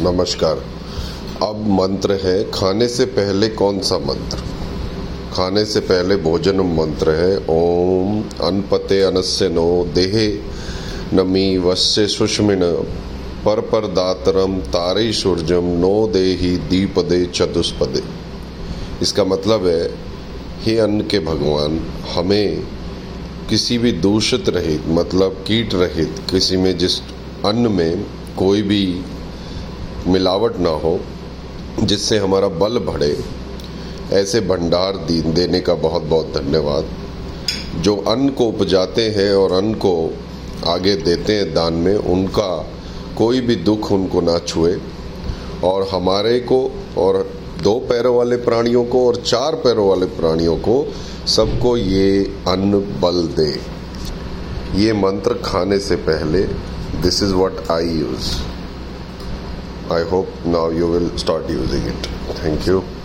नमस्कार। अब मंत्र है, खाने से पहले कौन सा मंत्र? खाने से पहले भोजन मंत्र है, ओम अनपते अनस्य नो देहे, नमी वस्य सुष्मिन पर पर दातरम तारे सूर्यम नो देही दीपदे चतुष्पदे। इसका मतलब है, हे अन्न के भगवान, हमें किसी भी दूषित रहित मतलब कीट रहित, किसी में जिस अन्न में कोई भी मिलावट ना हो, जिससे हमारा बल बढ़े, ऐसे भंडार देने का बहुत बहुत धन्यवाद। जो अन्न को उपजाते हैं और अन्न को आगे देते हैं दान में, उनका कोई भी दुख उनको ना छुए। और हमारे को और दो पैरों वाले प्राणियों को और चार पैरों वाले प्राणियों को सबको ये अन्न बल दे। ये मंत्र खाने से पहले this is what I use I hope now you will start using it. Thank you.